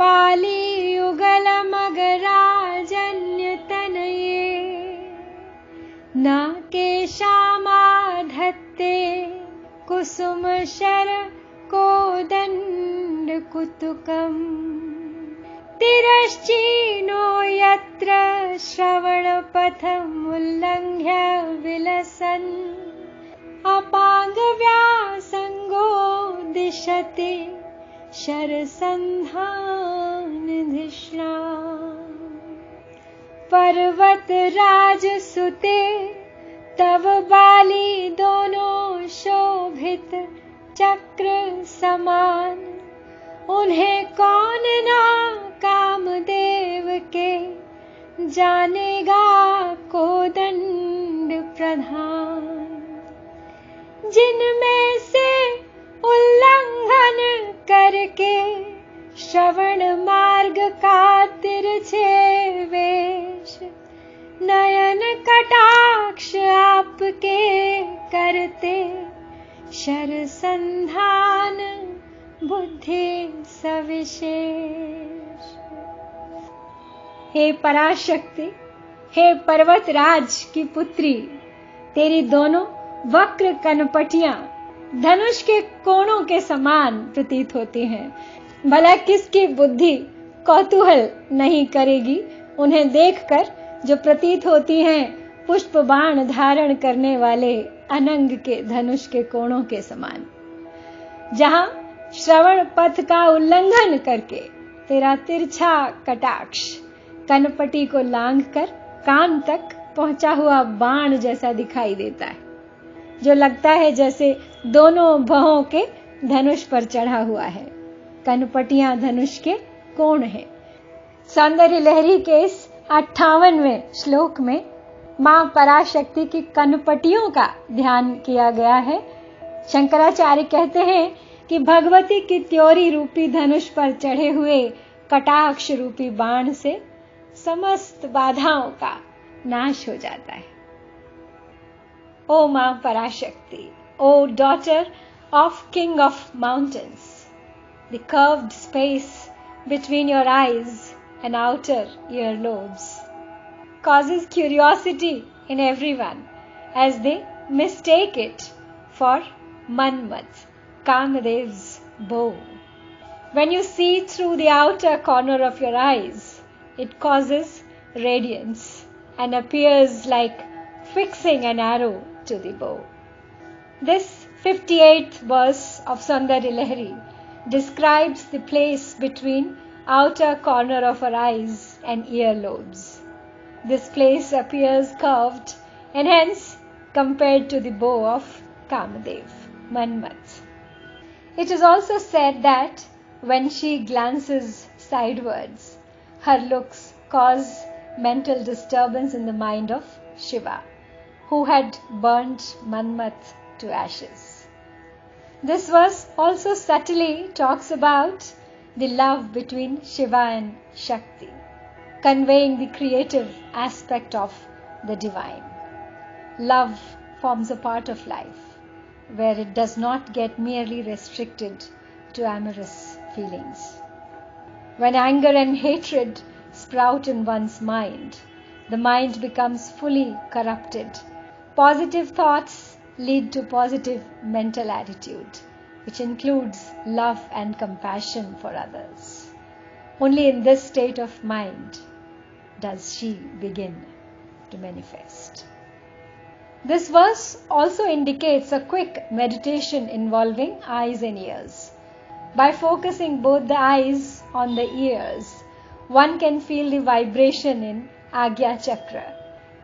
पालियुगलमगराजन्यतनये। न केशामाधत्ते कुसुमशर कोदण्डकुतुकम् तिरश्चीनो यत्र श्रवणपथमुल्लङ्घ्य विलसन्। अपाङ्गव्यासङ्गो दिशति शरसन्धानधिष्णा पर्वतराजसुते तव बाली दोनों शोभित, चक्र समान। उन्हें कौन ना कामदेव के, जानेगा को दंड प्रधान। जिनमें से श्रवण मार्ग का तिरछे वेश नयन कटाक्ष आपके करते। शर संधान बुद्धि सविशेष। हे पराशक्ति, हे पर्वत राज की पुत्री, तेरी दोनों वक्र कनपटियाँ धनुष के कोणों के समान प्रतीत होती हैं। भला किसकी बुद्धि कौतूहल नहीं करेगी? उन्हें देखकर जो प्रतीत होती हैं, पुष्प बाण धारण करने वाले अनंग के धनुष के कोणों के समान। जहाँ श्रवण पथ का उल्लंघन करके तेरा तिरछा कटाक्ष कनपटी को लांग कर कान तक पहुँचा हुआ बाण जैसा दिखाई देता है, जो लगता है जैसे दोनों भवों के धनुष पर चढ़ा हुआ है। कनपटियाँ धनुष के कोण है। सौंदर्य लहरी के इस अट्ठावनवे श्लोक में माँ पराशक्ति की कनपटियों का ध्यान किया गया है। शंकराचार्य कहते हैं कि भगवती की त्योरी रूपी धनुष पर चढ़े हुए कटाक्ष रूपी बाण से समस्त बाधाओं का नाश हो जाता है। ओ माँ Parashakti O daughter of king of Mountains, the curved space between your eyes and outer earlobes causes curiosity in everyone as they mistake it for Manmat, Kamadev's bow. When you see through the outer corner of your eyes, it causes radiance and appears like fixing an arrow to the bow. This 58th verse of Lahiri describes the place between outer corner of our eyes and earlobes. This place appears curved and hence compared to the bow of Kamadev, Manmat. It is also said that when she glances sidewards, her looks cause mental disturbance in the mind of Shiva who had burnt Manmat to ashes. This verse also subtly talks about the love between Shiva and Shakti, conveying the creative aspect of the divine. Love forms a part of life where it does not get merely restricted to amorous feelings. When anger and hatred sprout in one's mind, the mind becomes fully corrupted Positive thoughts lead to positive mental attitude, which includes love and compassion for others. Only in this state of mind does she begin to manifest. This verse also indicates a quick meditation involving eyes and ears. By focusing both the eyes on the ears, one can feel the vibration in Agya Chakra,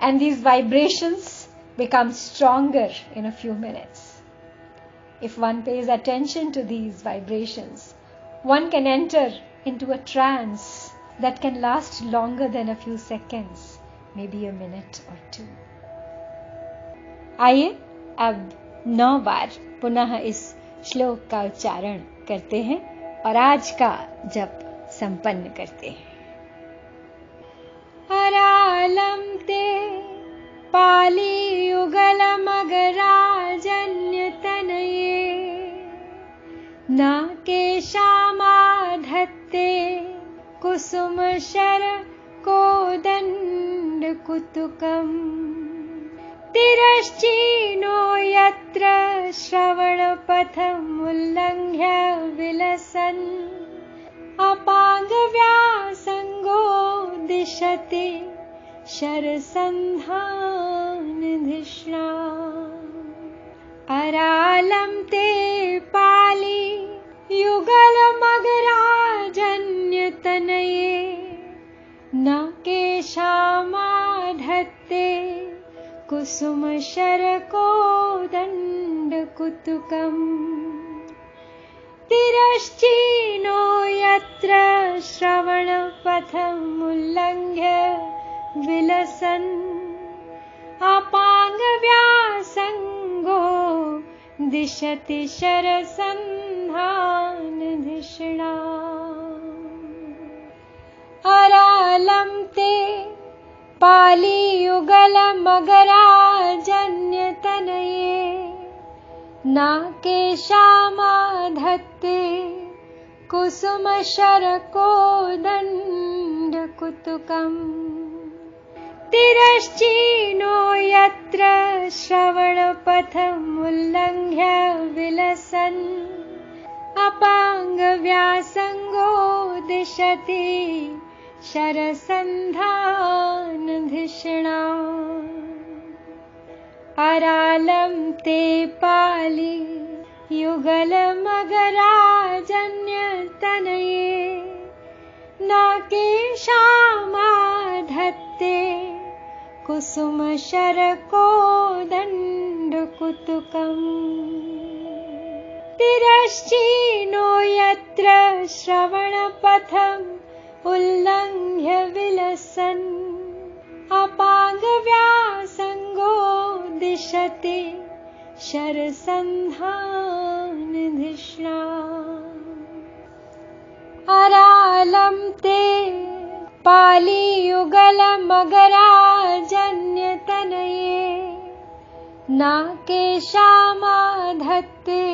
and these vibrations become stronger in a few minutes. If one pays attention to these vibrations, one can enter into a trance that can last longer than a few seconds, maybe a minute or two. आइए अब नौ बार पुनः इस श्लोक का उच्चारण करते हैं और आज का जप संपन्न करते हैं अरालम ते पालियुगलमगराजन्यतनये। न केशामाधत्ते कुसुमशर कोदण्डकुतुकम् तिरश्चीनो यत्र श्रवणपथमुल्लङ्घ्य विलसन् शरसन्धानधिष्णा अरालं ते पाली युगलमगराजन्यतनये। न केशामाधत्ते कुसुमशरकोदण्डकुतुकम्। तिरश्चीनो यत्र श्रवणपथमुल्लङ्घ्य विलसन्। अपाङ्गव्यासङ्गो दिशति शरसन्धानधिषणा। अरालं ते पालीयुगलमगराजन्यतनये। न केशामाधत्ते कुसुमशरकोदण्डकुतुकम् तिरश्चीनो यत्र श्रवणपथमुल्लङ्घ्य विलसन्। अपाङ्गव्यासङ्गो दिशति शरसन्धानधिषणा। अरालं ते पाली युगलमगराजन्यतनये। न कुसुमशरकोदण्डकुतुकम् तिरश्चीनो यत्र श्रवणपथम् उल्लङ्घ्य विलसन्। अपाङ्गव्यासङ्गो दिशति शरसन्धानधिष्णा अरालं ते पालीयुगलमगराजन्यतनये न केशामाधत्ते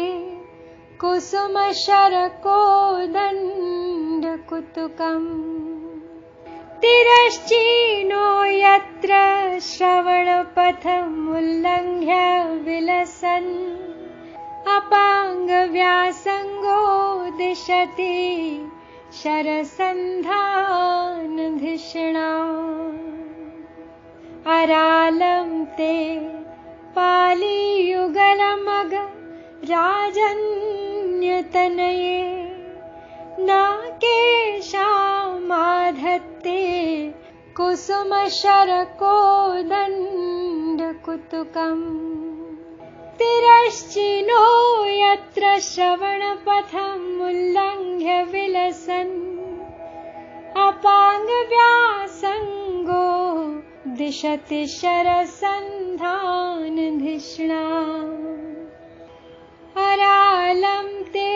कुसुमशरकोदण्डकुतुकम्। तिरश्चीनो यत्र श्रवणपथमुल्लङ्घ्य विलसन् अपाङ्गव्यासङ्गो दिशति शरसन्धानधिषणा। अरालं ते पालीयुगलमग राजन्यतनये। न केशामाधत्ते कुसुमशरकोदण्डकुतुकम्। तिरश्चिनो यत्र श्रवणपथमुल्लङ्घ्य विलसन् अपाङ्गव्यासङ्गो दिशति शरसन्धानधिष्णा अरालं ते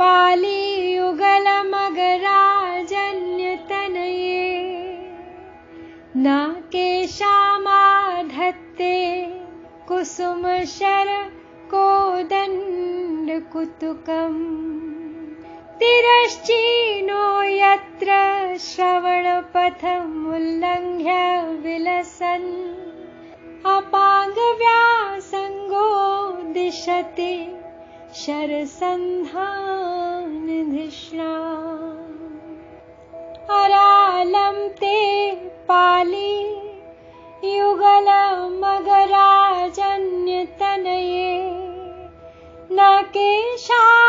पालीयुगलमगराजन्यतनये। न केशामाधत्ते कुसुमशर कोदण्डकुतुकम् तिरश्चीनो यत्र श्रवणपथमुल्लङ्घ्य विलसन्। अपाङ्गव्यासङ्गो दिशति शरसन्धानधिष्णा अरालं ते पाली युगलमगराजन्यतनये। न केशामाधत्ते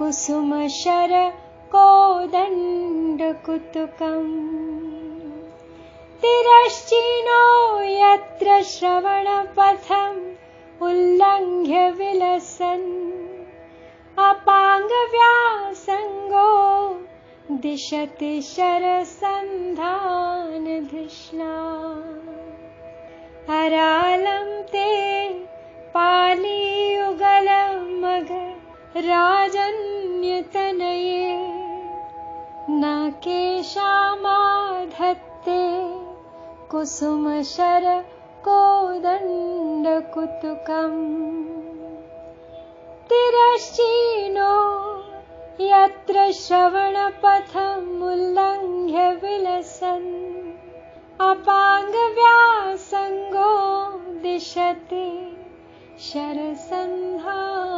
कुसुमशर कोदण्डकुतुकम्। तिरश्चिनो यत्र श्रवणपथम् उल्लङ्घ्य विलसन्। अपाङ्गव्यासङ्गो दिशति शरसन्धानधिष्णा। अरालं ते पालीयुगलमग राजन्यतनये न केशामाधत्ते कुसुमशर कोदण्डकुतुकम् तिरश्चीनो यत्र श्रवणपथमुल्लङ्घ्य विलसन् अपाङ्गव्यासङ्गो दिशति शरसन्धानधिष्णा